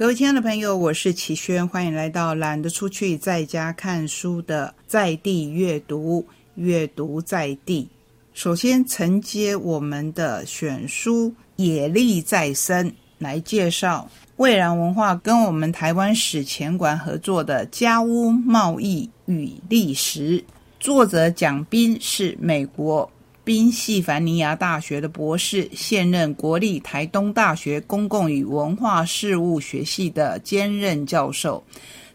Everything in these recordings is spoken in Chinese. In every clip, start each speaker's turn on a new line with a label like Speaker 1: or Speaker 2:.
Speaker 1: 各位亲爱的朋友，我是齐轩，欢迎来到懒得出去在家看书的在地阅读，阅读在地。首先承接我们的选书《野力再生》，来介绍蔚然文化跟我们台湾史前馆合作的家屋贸易与历史。作者蒋斌是美国。宾夕凡尼亚大学的博士，现任国立台东大学公共与文化事务学系的兼任教授，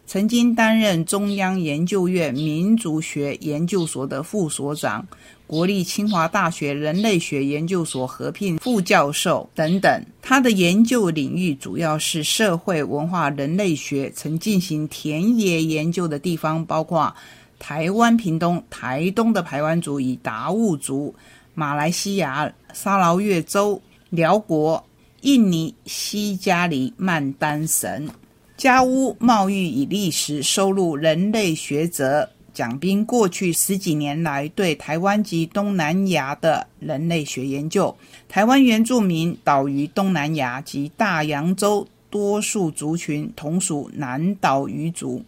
Speaker 1: 曾经担任中央研究院民族学研究所的副所长，国立清华大学人类学研究所合聘副教授等等。他的研究领域主要是社会文化人类学，曾进行田野研究的地方包括。台湾屏东、台东的排湾族与达悟族，马来西亚沙劳越州、辽国、印尼西加里曼丹省，家屋贸易与历史收录人类学者蒋斌过去十几年来对台湾及东南亚的人类学研究。台湾原住民岛屿东南亚及大洋洲多数族群同属南岛语族。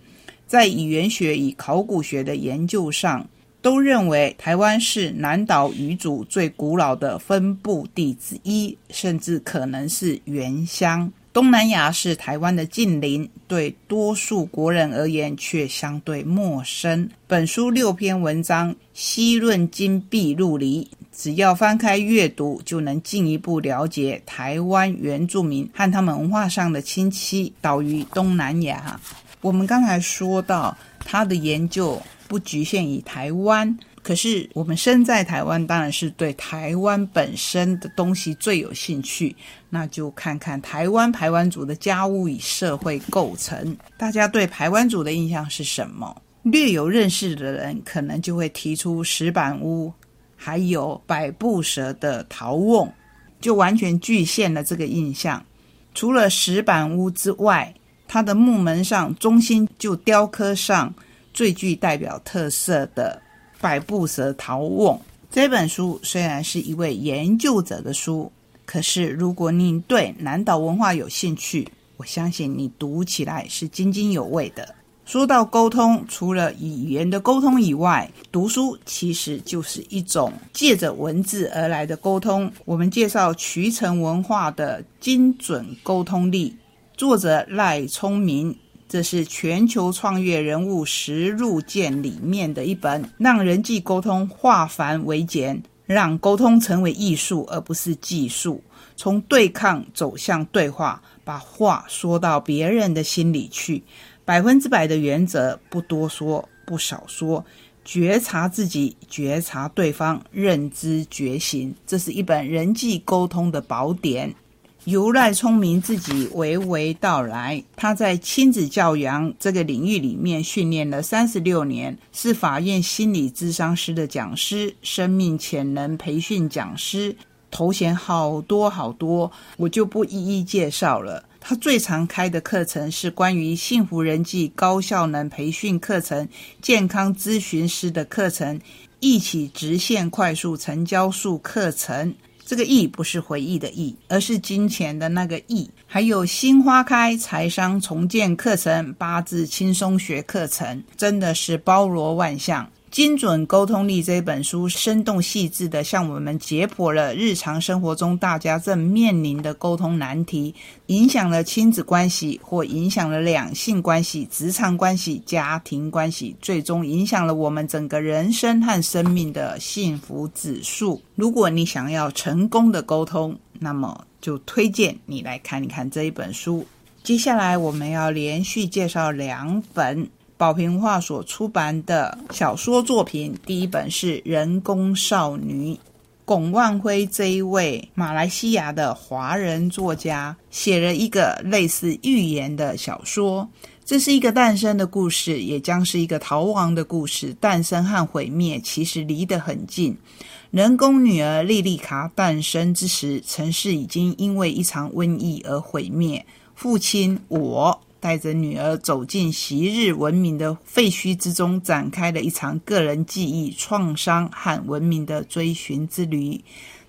Speaker 1: 在语言学与考古学的研究上，都认为台湾是南岛语族最古老的分布地之一，甚至可能是原乡。东南亚是台湾的近邻，对多数国人而言却相对陌生。本书六篇文章西论金碧入离，只要翻开阅读，就能进一步了解台湾原住民和他们文化上的亲戚岛屿东南亚。我们刚才说到，他的研究不局限于台湾，可是我们身在台湾，当然是对台湾本身的东西最有兴趣。那就看看台湾排湾族的家屋与社会构成。大家对排湾族的印象是什么？略有认识的人，可能就会提出石板屋，还有百步蛇的陶瓮，就完全具现了这个印象。除了石板屋之外，它的木门上中心就雕刻上最具代表特色的百步蛇陶瓮。这本书虽然是一位研究者的书，可是如果你对南岛文化有兴趣，我相信你读起来是津津有味的。说到沟通，除了语言的沟通以外，读书其实就是一种借着文字而来的沟通。我们介绍渠成文化的精准沟通力。作者赖聪明，这是全球创业人物实录件里面的一本，让人际沟通化繁为简，让沟通成为艺术而不是技术，从对抗走向对话，把话说到别人的心里去。百分之百的原则，不多说，不少说，觉察自己，觉察对方，认知觉醒，这是一本人际沟通的宝典。由赖聪明自己娓娓道来，他在亲子教养这个领域里面训练了三十六年，是法院心理咨商师的讲师，生命潜能培训讲师，头衔好多好多，我就不一一介绍了。他最常开的课程是关于幸福人际高效能培训课程、健康咨询师的课程、一起直线快速成交术课程。这个意不是回忆的意，而是金钱的那个意。还有新花开财商重建课程、八字轻松学课程，真的是包罗万象。精准沟通力这本书生动细致的向我们解剖了日常生活中大家正面临的沟通难题，影响了亲子关系，或影响了两性关系、职场关系、家庭关系，最终影响了我们整个人生和生命的幸福指数。如果你想要成功的沟通，那么就推荐你来看一看这一本书。接下来我们要连续介绍两本。宝瓶画所出版的小说作品，第一本是《人工少女》。龚万辉这一位马来西亚的华人作家，写了一个类似寓言的小说。这是一个诞生的故事，也将是一个逃亡的故事。诞生和毁灭其实离得很近。人工女儿莉莉卡诞生之时，城市已经因为一场瘟疫而毁灭。父亲我。带着女儿走进昔日文明的废墟之中，展开了一场个人记忆、创伤和文明的追寻之旅。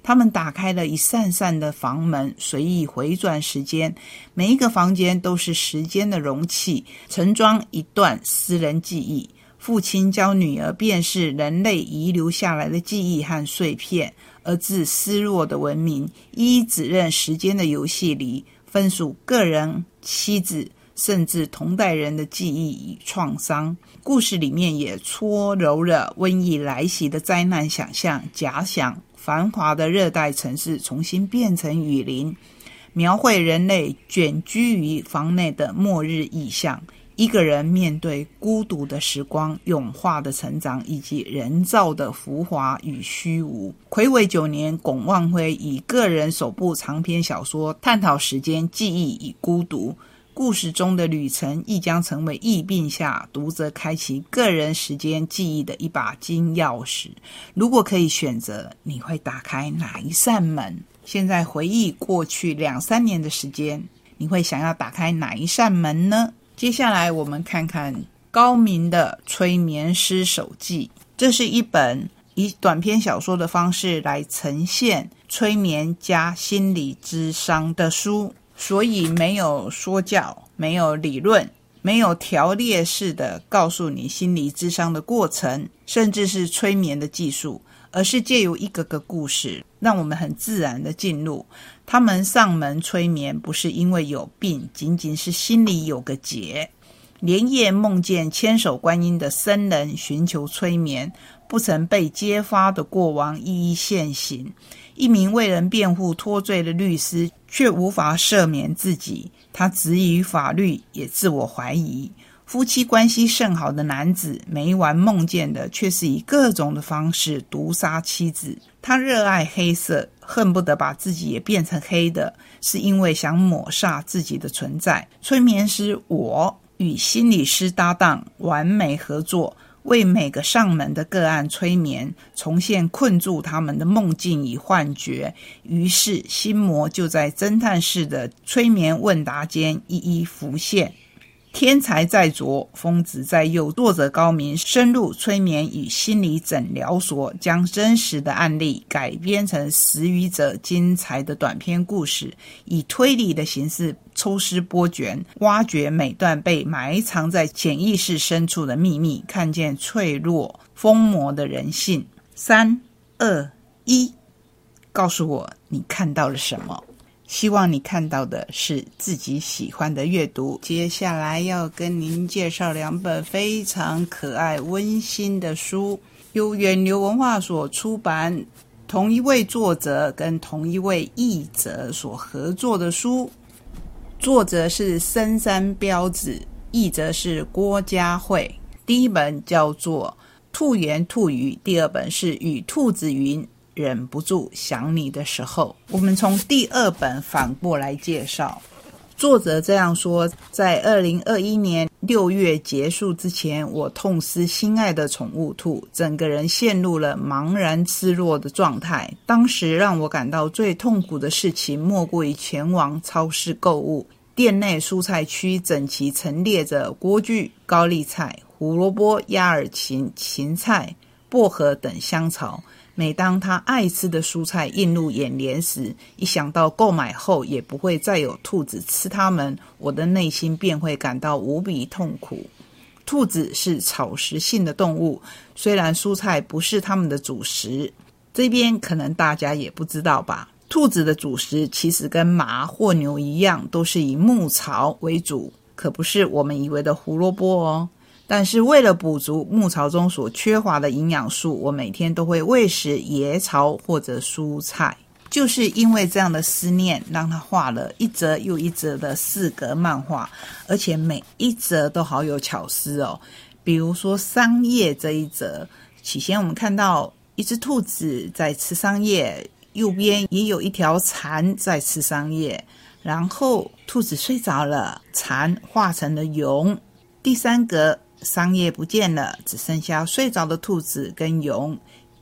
Speaker 1: 他们打开了一扇扇的房门，随意回转时间。每一个房间都是时间的容器，盛装一段私人记忆。父亲教女儿辨识人类遗留下来的记忆和碎片，而自失落的文明，一一指认时间的游戏里，分属个人、妻子，甚至同代人的记忆与创伤。故事里面也搓揉了瘟疫来袭的灾难想象，假想繁华的热带城市重新变成雨林，描绘人类卷居于房内的末日意象。一个人面对孤独的时光、永化的成长以及人造的浮华与虚无。魁伟九年，巩望辉以个人首部长篇小说探讨时间、记忆与孤独。故事中的旅程亦将成为疫病下读者开启个人时间记忆的一把金钥匙。如果可以选择，你会打开哪一扇门？现在回忆过去两三年的时间，你会想要打开哪一扇门呢？接下来，我们看看高明的催眠师手记。这是一本以短篇小说的方式来呈现催眠加心理智商的书，所以没有说教，没有理论，没有条列式的告诉你心理智商的过程，甚至是催眠的技术，而是借由一个个故事，让我们很自然的进入。他们上门催眠，不是因为有病，仅仅是心里有个结。连夜梦见千手观音的僧人寻求催眠，不曾被揭发的过往一一现形。一名为人辩护脱罪的律师，却无法赦免自己。他质疑法律，也自我怀疑。夫妻关系甚好的男子，每晚梦见的却是以各种的方式毒杀妻子。他热爱黑色。恨不得把自己也变成黑的，是因为想抹煞自己的存在。催眠师我与心理师搭档，完美合作，为每个上门的个案催眠，重现困住他们的梦境与幻觉。于是心魔就在侦探式的催眠问答间一一浮现。天才在左，疯子在右。作者高明深入催眠与心理诊疗所，将真实的案例改编成十余则精彩的短篇故事，以推理的形式抽丝剥茧，挖掘每段被埋藏在潜意识深处的秘密，看见脆弱疯魔的人性。三、二、一，告诉我你看到了什么？希望你看到的是自己喜欢的阅读。接下来要跟您介绍两本非常可爱、温馨的书，由远流文化所出版，同一位作者跟同一位译者所合作的书。作者是深山标子，译者是郭佳慧。第一本叫做《兔言兔语》，第二本是《与兔子云》。忍不住想你的时候，我们从第二本反过来介绍。作者这样说：在二零二一年六月结束之前，我痛失心爱的宠物兔，整个人陷入了茫然失落的状态。当时让我感到最痛苦的事情，莫过于前往超市购物。店内蔬菜区整齐陈列着锅具、高丽菜、胡萝卜、鸭耳芹、芹菜、薄荷等香草。每当他爱吃的蔬菜映入眼帘时，一想到购买后也不会再有兔子吃它们，我的内心便会感到无比痛苦。兔子是草食性的动物，虽然蔬菜不是它们的主食，这边可能大家也不知道吧？兔子的主食其实跟马或牛一样，都是以牧草为主，可不是我们以为的胡萝卜哦。但是为了补足牧草中所缺乏的营养素，我每天都会喂食野草或者蔬菜。就是因为这样的思念，让他画了一则又一则的四格漫画，而且每一则都好有巧思哦。比如说桑叶这一则，起先我们看到一只兔子在吃桑叶，右边也有一条蚕在吃桑叶，然后兔子睡着了，蚕化成了蛹。第三格。桑叶不见了，只剩下睡着的兔子跟蛹。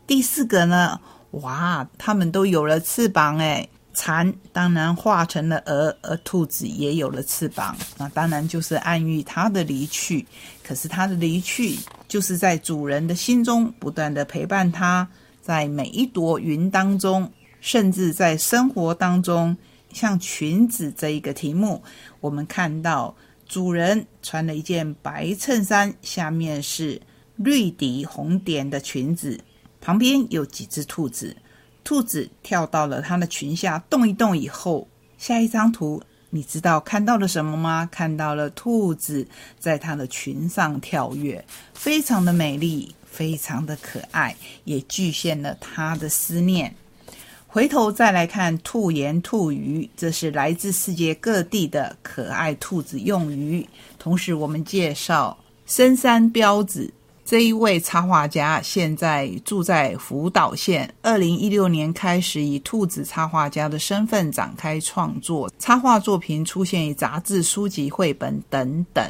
Speaker 1: 第四个呢？哇，它们都有了翅膀诶蚕当然化成了蛾，而兔子也有了翅膀。那当然就是暗喻它的离去。可是它的离去，就是在主人的心中不断的陪伴它，在每一朵云当中甚至在生活当中，像裙子这一个题目，我们看到主人穿了一件白衬衫，下面是绿底红点的裙子，旁边有几只兔子，兔子跳到了它的裙下，动一动以后，下一张图。你知道看到了什么吗？看到了兔子在它的裙上跳跃，非常的美丽，非常的可爱，也具现了它的思念。回头再来看兔言兔语，这是来自世界各地的可爱兔子用语。同时，我们介绍深山标子。这一位插画家现在住在福岛县。二零一六年开始以兔子插画家的身份展开创作，插画作品出现于杂志、书籍、绘本等等。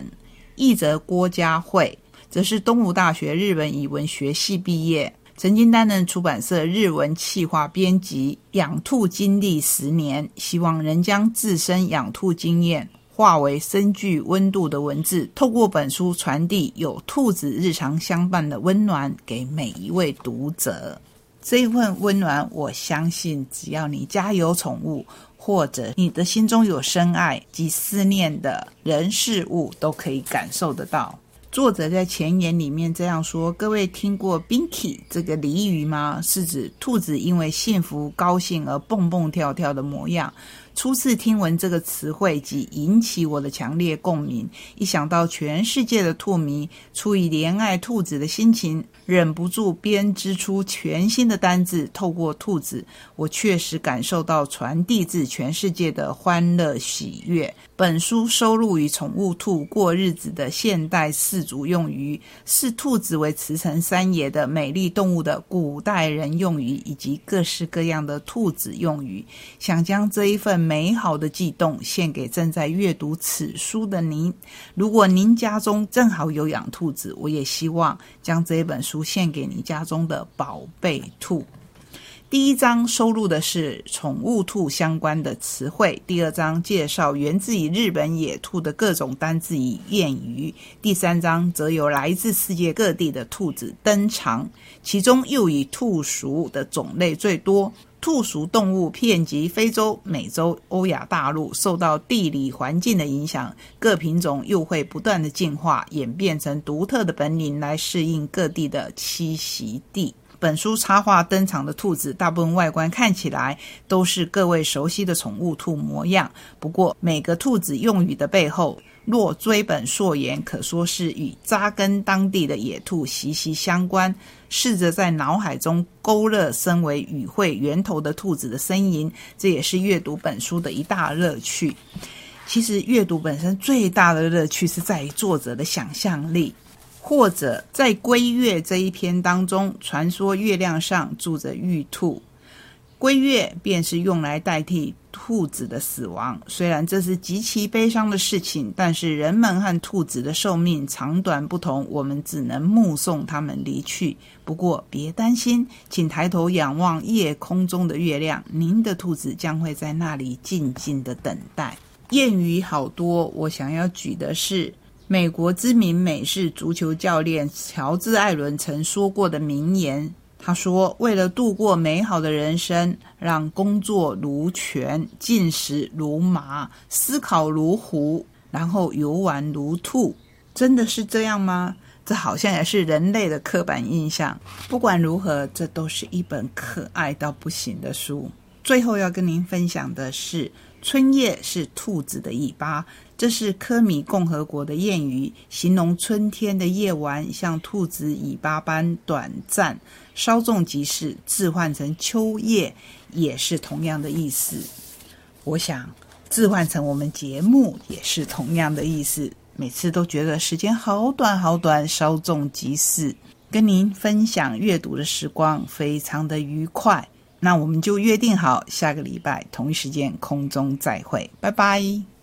Speaker 1: 译者郭佳慧则是东吴大学日本语文学系毕业，曾经担任出版社日文企划编辑。养兔经历十年，希望能将自身养兔经验。化为深具温度的文字，透过本书传递有兔子日常相伴的温暖给每一位读者。这份温暖，我相信只要你家有宠物，或者你的心中有深爱及思念的人事物，都可以感受得到。作者在前言里面这样说：“各位听过 Binky 这个俚语吗？是指兔子因为幸福高兴而蹦蹦跳跳的模样。”初次听闻这个词汇，即引起我的强烈共鸣。一想到全世界的兔迷出于怜爱兔子的心情，忍不住编织出全新的单字。透过兔子，我确实感受到传递至全世界的欢乐喜悦。本书收录与宠物兔过日子的现代四族用语，视兔子为驰骋山野的美丽动物的古代人用语，以及各式各样的兔子用语。想将这一份。美好的悸动献给正在阅读此书的您。如果您家中正好有养兔子，我也希望将这本书献给你家中的宝贝兔。第一章收录的是宠物兔相关的词汇，第二章介绍源自于日本野兔的各种单字与谚语，第三章则有来自世界各地的兔子登场，其中又以兔属的种类最多。兔属动物遍及非洲、美洲、欧亚大陆，受到地理环境的影响，各品种又会不断的进化，演变成独特的本领来适应各地的栖息地。本书插画登场的兔子，大部分外观看起来都是各位熟悉的宠物兔模样。不过，每个兔子用语的背后，若追本溯源，可说是与扎根当地的野兔息息相关。试着在脑海中勾勒身为语汇源头的兔子的身影，这也是阅读本书的一大乐趣。其实，阅读本身最大的乐趣是在于作者的想象力。或者在《归月》这一篇当中，传说月亮上住着玉兔，归月便是用来代替兔子的死亡。虽然这是极其悲伤的事情，但是人们和兔子的寿命长短不同，我们只能目送他们离去。不过别担心，请抬头仰望夜空中的月亮，您的兔子将会在那里静静的等待。谚语好多，我想要举的是。美国知名美式足球教练乔治·艾伦曾说过的名言：“他说，为了度过美好的人生，让工作如泉，进食如麻，思考如狐，然后游玩如兔。”真的是这样吗？这好像也是人类的刻板印象。不管如何，这都是一本可爱到不行的书。最后要跟您分享的是。春夜是兔子的尾巴，这是科米共和国的谚语，形容春天的夜晚像兔子尾巴般短暂。稍纵即逝，置换成秋夜也是同样的意思。我想置换成我们节目也是同样的意思。每次都觉得时间好短好短，稍纵即逝，跟您分享阅读的时光非常的愉快。那我们就约定好，下个礼拜同一时间空中再会，拜拜。